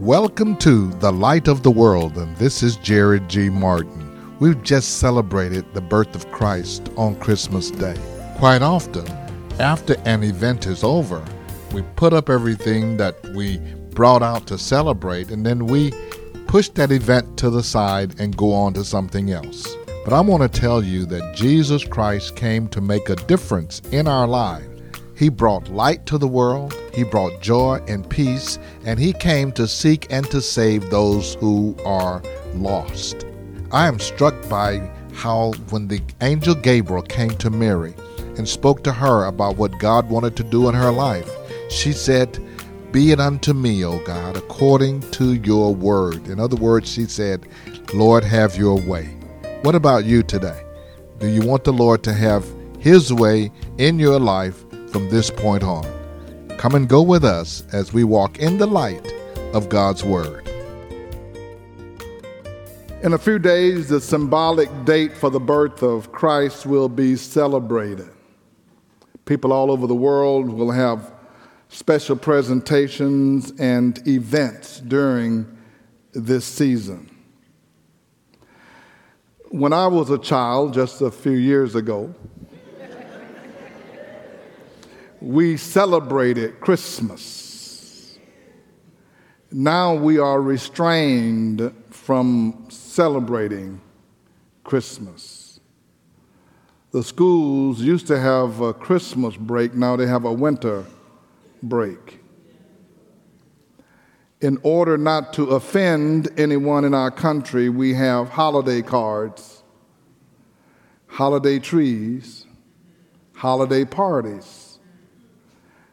Welcome to The Light of the World, and this is Jerry G. Martin. We've just celebrated the birth of Christ on Christmas Day. Quite often, after an event is over, we put up everything that we brought out to celebrate, and then we push that event to the side and go on to something else. But I want to tell you that Jesus Christ came to make a difference in our lives. He brought light to the world, He brought joy and peace, and He came to seek and to save those who are lost. I am struck by how, when the angel Gabriel came to Mary and spoke to her about what God wanted to do in her life, she said, Be it unto me, O God, according to your word. In other words, she said, Lord, have your way. What about you today? Do you want the Lord to have His way in your life from this point on. Come and go with us as we walk in the light of God's Word. In a few days, the symbolic date for the birth of Christ will be celebrated. People all over the world will have special presentations and events during this season. When I was a child, just a few years ago, we celebrated Christmas. Now we are restrained from celebrating Christmas. The schools used to have a Christmas break, now they have a winter break. In order not to offend anyone in our country, we have holiday cards, holiday trees, holiday parties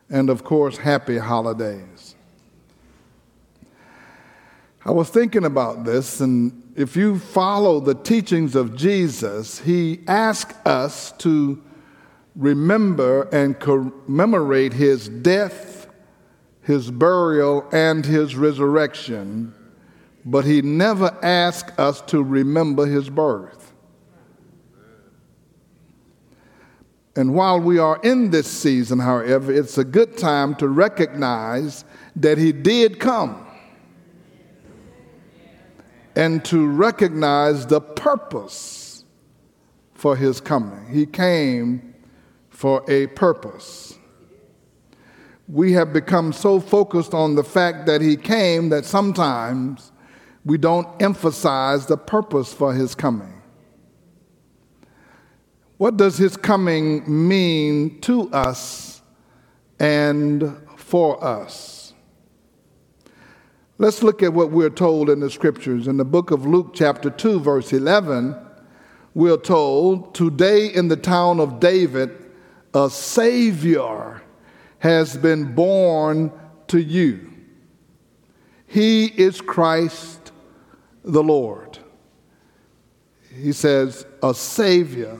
and of course, happy holidays. I was thinking about this, and if you follow the teachings of Jesus, he asks us to remember and commemorate his death, his burial, and his resurrection, but he never asks us to remember his birth. And while we are in this season, however, it's a good time to recognize that He did come and to recognize the purpose for His coming. He came for a purpose. We have become so focused on the fact that He came that sometimes we don't emphasize the purpose for His coming. What does his coming mean to us and for us? Let's look at what we're told in the scriptures. In the book of Luke, chapter 2, verse 11, we're told, Today in the town of David, a Savior has been born to you. He is Christ the Lord. He says, A Savior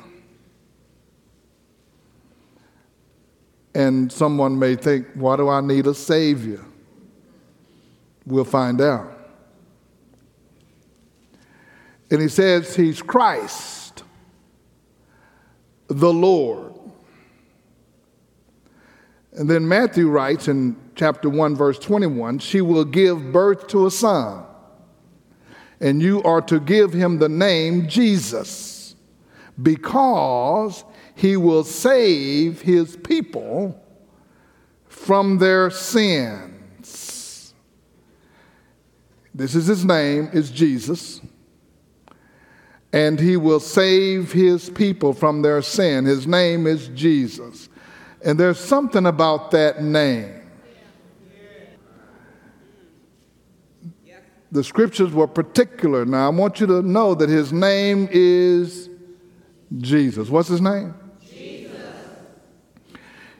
And someone may think, why do I need a Savior? We'll find out. And he says he's Christ, the Lord. And then Matthew writes in chapter 1, verse 21 she will give birth to a son, and you are to give him the name Jesus, because he will save his people from their sins. This is his name, is Jesus. And he will save his people from their sin. His name is Jesus. And there's something about that name. The scriptures were particular. Now, I want you to know that his name is Jesus. What's his name?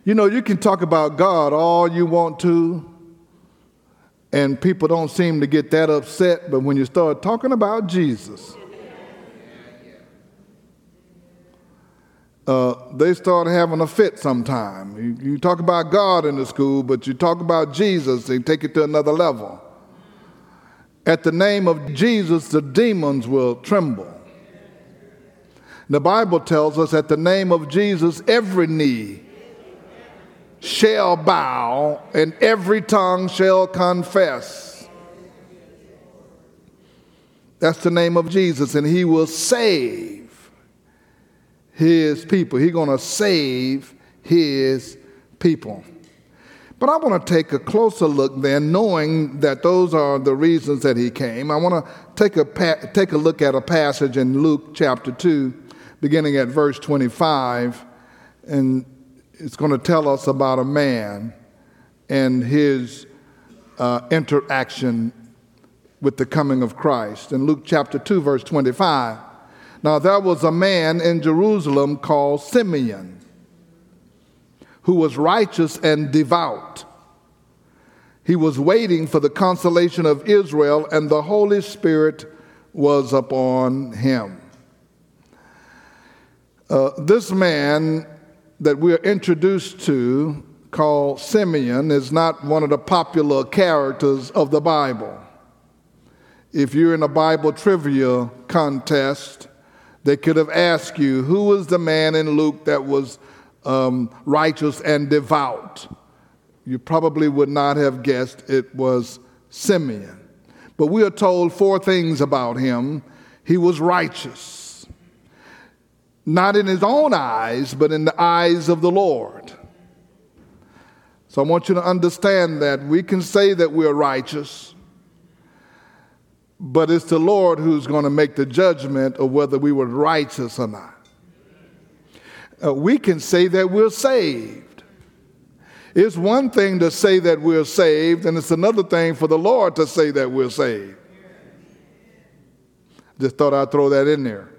You know, you can talk about God all you want to, and people don't seem to get that upset, but when you start talking about Jesus, uh, they start having a fit sometime. You, you talk about God in the school, but you talk about Jesus, they take it to another level. At the name of Jesus, the demons will tremble. The Bible tells us at the name of Jesus, every knee shall bow and every tongue shall confess That's the name of Jesus, and he will save his people. He's going to save his people. But I want to take a closer look then, knowing that those are the reasons that he came. I want to take a, pa- take a look at a passage in Luke chapter 2, beginning at verse 25, and it's going to tell us about a man and his uh, interaction with the coming of Christ. In Luke chapter 2, verse 25, now there was a man in Jerusalem called Simeon who was righteous and devout. He was waiting for the consolation of Israel, and the Holy Spirit was upon him. Uh, this man that we're introduced to, called Simeon, is not one of the popular characters of the Bible. If you're in a Bible trivia contest, they could have asked you, who was the man in Luke that was um, righteous and devout? You probably would not have guessed it was Simeon. But we are told four things about him. He was righteous, not in his own eyes, but in the eyes of the Lord. So I want you to understand that we can say that we're righteous, but it's the Lord who's going to make the judgment of whether we were righteous or not. Uh, we can say that we're saved. It's one thing to say that we're saved, and it's another thing for the Lord to say that we're saved. Just thought I'd throw that in there.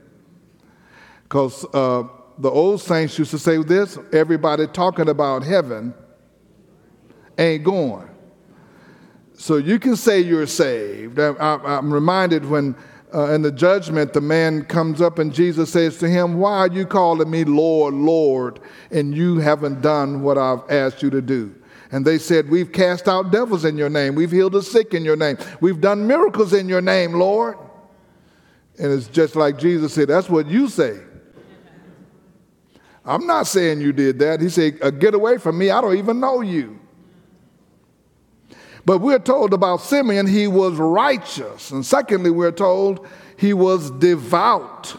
Because uh, the old saints used to say this everybody talking about heaven ain't going. So you can say you're saved. I, am reminded when uh, in the judgment the man comes up and Jesus says to him, Why are you calling me Lord, Lord, and you haven't done what I've asked you to do? And they said, We've cast out devils in your name. We've healed the sick in your name. We've done miracles in your name, Lord. And it's just like Jesus said, That's what you say. I'm not saying you did that. He said, uh, Get away from me. I don't even know you. But we're told about Simeon, he was righteous. And secondly, we're told he was devout.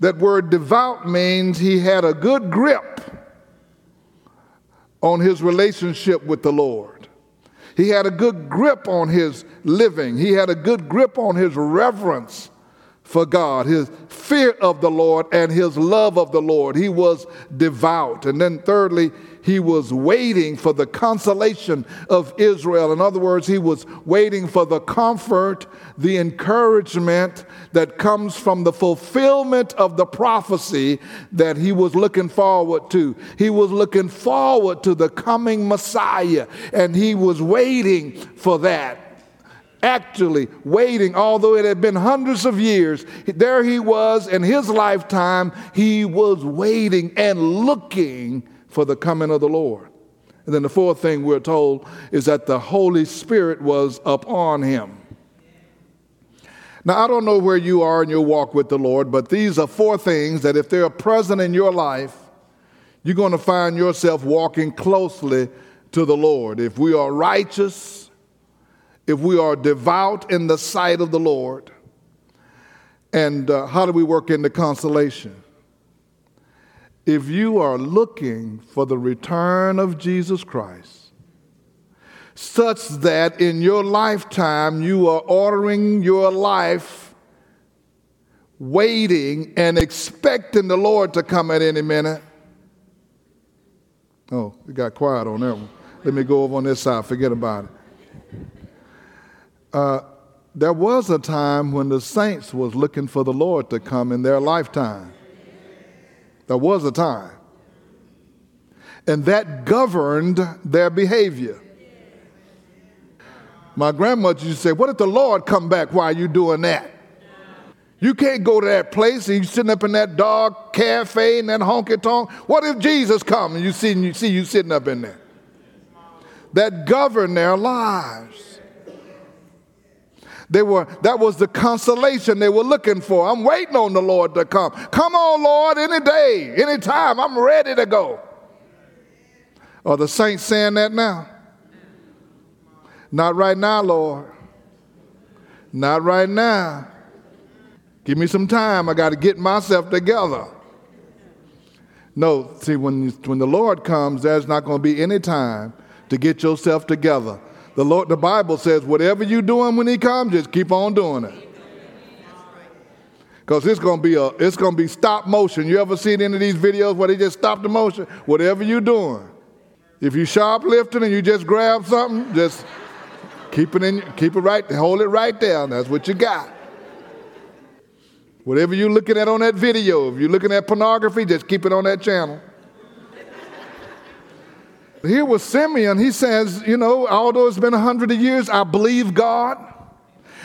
That word devout means he had a good grip on his relationship with the Lord. He had a good grip on his living. He had a good grip on his reverence for God, his fear of the Lord, and his love of the Lord. He was devout. And then, thirdly, he was waiting for the consolation of Israel. In other words, he was waiting for the comfort, the encouragement that comes from the fulfillment of the prophecy that he was looking forward to. He was looking forward to the coming Messiah, and he was waiting for that actually waiting, although it had been hundreds of years. There he was in his lifetime, he was waiting and looking for the coming of the Lord. And then the fourth thing we're told is that the Holy Spirit was upon him. Now, I don't know where you are in your walk with the Lord, but these are four things that if they're present in your life, you're going to find yourself walking closely to the Lord. If we are righteous, if we are devout in the sight of the Lord, and uh, how do we work into consolation? if you are looking for the return of Jesus Christ, such that in your lifetime you are ordering your life, waiting and expecting the Lord to come at any minute. Oh, it got quiet on that one. Let me go over on this side, forget about it. Uh, there was a time when the saints was looking for the Lord to come in their lifetime. There was a time. And that governed their behavior. My grandmother used to say, What if the Lord come back while you doing that? You can't go to that place and you sitting up in that dark cafe and that honky tonk. What if Jesus come and you see you see you sitting up in there? That govern their lives. They were, that was the consolation they were looking for. I'm waiting on the Lord to come. Come on, Lord, any day, any time. I'm ready to go. Are the saints saying that now? Not right now, Lord. Not right now. Give me some time. I got to get myself together. No, see, when, when the Lord comes, there's not going to be any time to get yourself together. The Lord, the Bible says, whatever you're doing when He comes, just keep on doing it. Because it's gonna be a it's gonna be stop motion. You ever seen any of these videos where they just stop the motion? Whatever you're doing. If you shoplifting and you just grab something, just keep it in, keep it right, hold it right there. That's what you got. Whatever you're looking at on that video, if you're looking at pornography, just keep it on that channel. Here was Simeon, he says, you know, although it's been a hundred years, I believe God.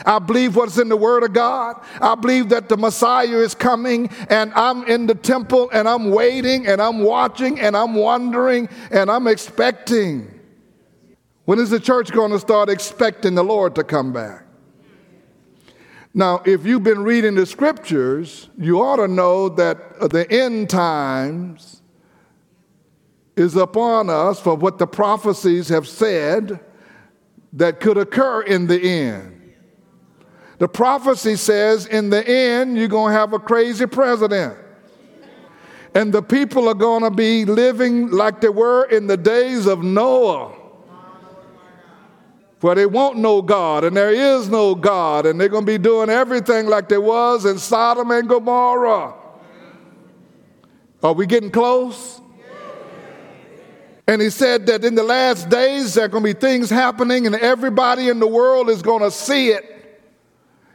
I believe what's in the Word of God. I believe that the Messiah is coming, and I'm in the temple, and I'm waiting, and I'm watching, and I'm wondering, and I'm expecting. When is the church going to start expecting the Lord to come back? Now, if you've been reading the scriptures, you ought to know that the end times is upon us for what the prophecies have said that could occur in the end. The prophecy says in the end, you're going to have a crazy president. And the people are going to be living like they were in the days of Noah, where they won't know God and there is no God, and they're going to be doing everything like there was in Sodom and Gomorrah. Are we getting close? And he said that in the last days, there are going to be things happening, and everybody in the world is going to see it.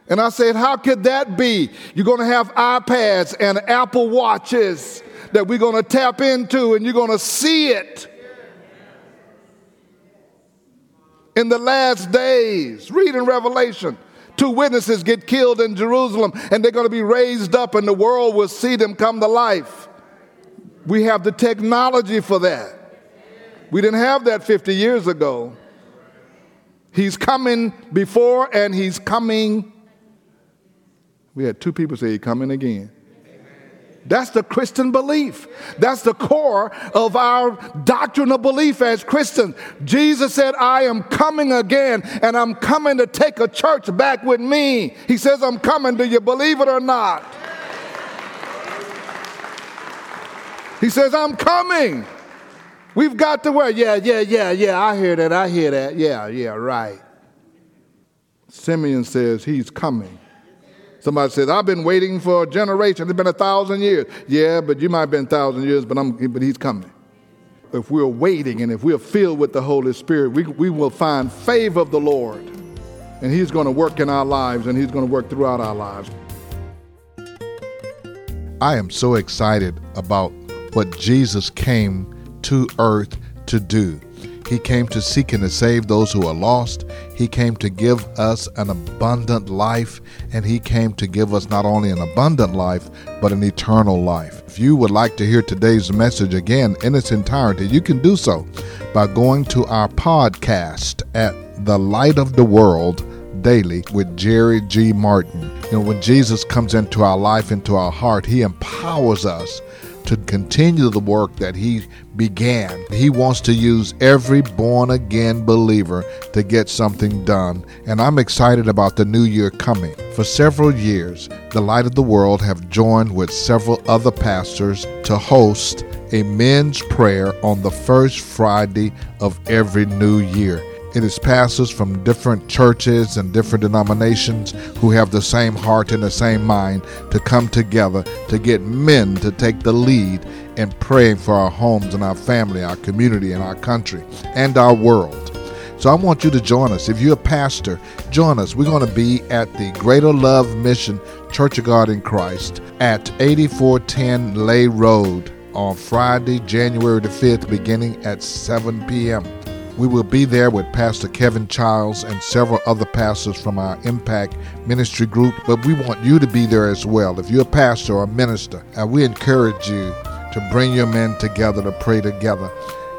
And I said, How could that be? You're going to have iPads and Apple Watches that we're going to tap into, and you're going to see it in the last days. Read in Revelation. Two witnesses get killed in Jerusalem, and they're going to be raised up, and the world will see them come to life. We have the technology for that. We didn't have that 50 years ago. He's coming before, and he's coming we had two people say, He coming again. That's the Christian belief. That's the core of our doctrinal belief as Christians. Jesus said, I am coming again, and I'm coming to take a church back with me. He says, I'm coming. Do you believe it or not? He says, I'm coming. We've got to wear, yeah, yeah, yeah, yeah, I hear that, I hear that, yeah, yeah, right. Simeon says, He's coming. Somebody says, I've been waiting for a generation. It's been a thousand years. Yeah, but you might have been a thousand years, but, I'm, but he's coming. If we're waiting and if we're filled with the Holy Spirit, we, we will find favor of the Lord. And he's going to work in our lives and he's going to work throughout our lives. I am so excited about what Jesus came to earth to do. He came to seek and to save those who are lost. He came to give us an abundant life, and He came to give us not only an abundant life, but an eternal life. If you would like to hear today's message again in its entirety, you can do so by going to our podcast at The Light of the World Daily with Jerry G. Martin. You know, when Jesus comes into our life, into our heart, He empowers us to continue the work that he began. He wants to use every born again believer to get something done, and I'm excited about the new year coming. For several years, the Light of the World have joined with several other pastors to host a men's prayer on the first Friday of every new year. It is pastors from different churches and different denominations who have the same heart and the same mind to come together to get men to take the lead in praying for our homes and our family, our community, and our country, and our world. So I want you to join us. If you're a pastor, join us. We're going to be at the Greater Love Mission Church of God in Christ at 8410 Lay Road on Friday, January the 5th, beginning at 7 p.m. We will be there with Pastor Kevin Childs and several other pastors from our Impact Ministry Group, but we want you to be there as well. If you're a pastor or a minister, and we encourage you to bring your men together to pray together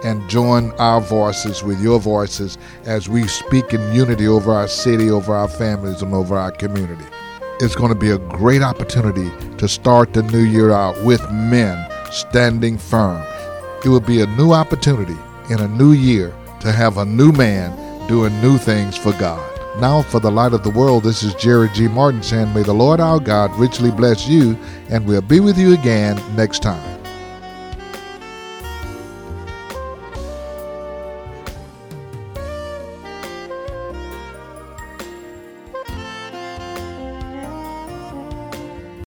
and join our voices with your voices as we speak in unity over our city, over our families, and over our community. It's going to be a great opportunity to start the new year out with men standing firm. It will be a new opportunity in a new year to have a new man doing new things for God. Now, for the light of the world, this is Jerry G. Martin saying, May the Lord our God richly bless you, and we'll be with you again next time.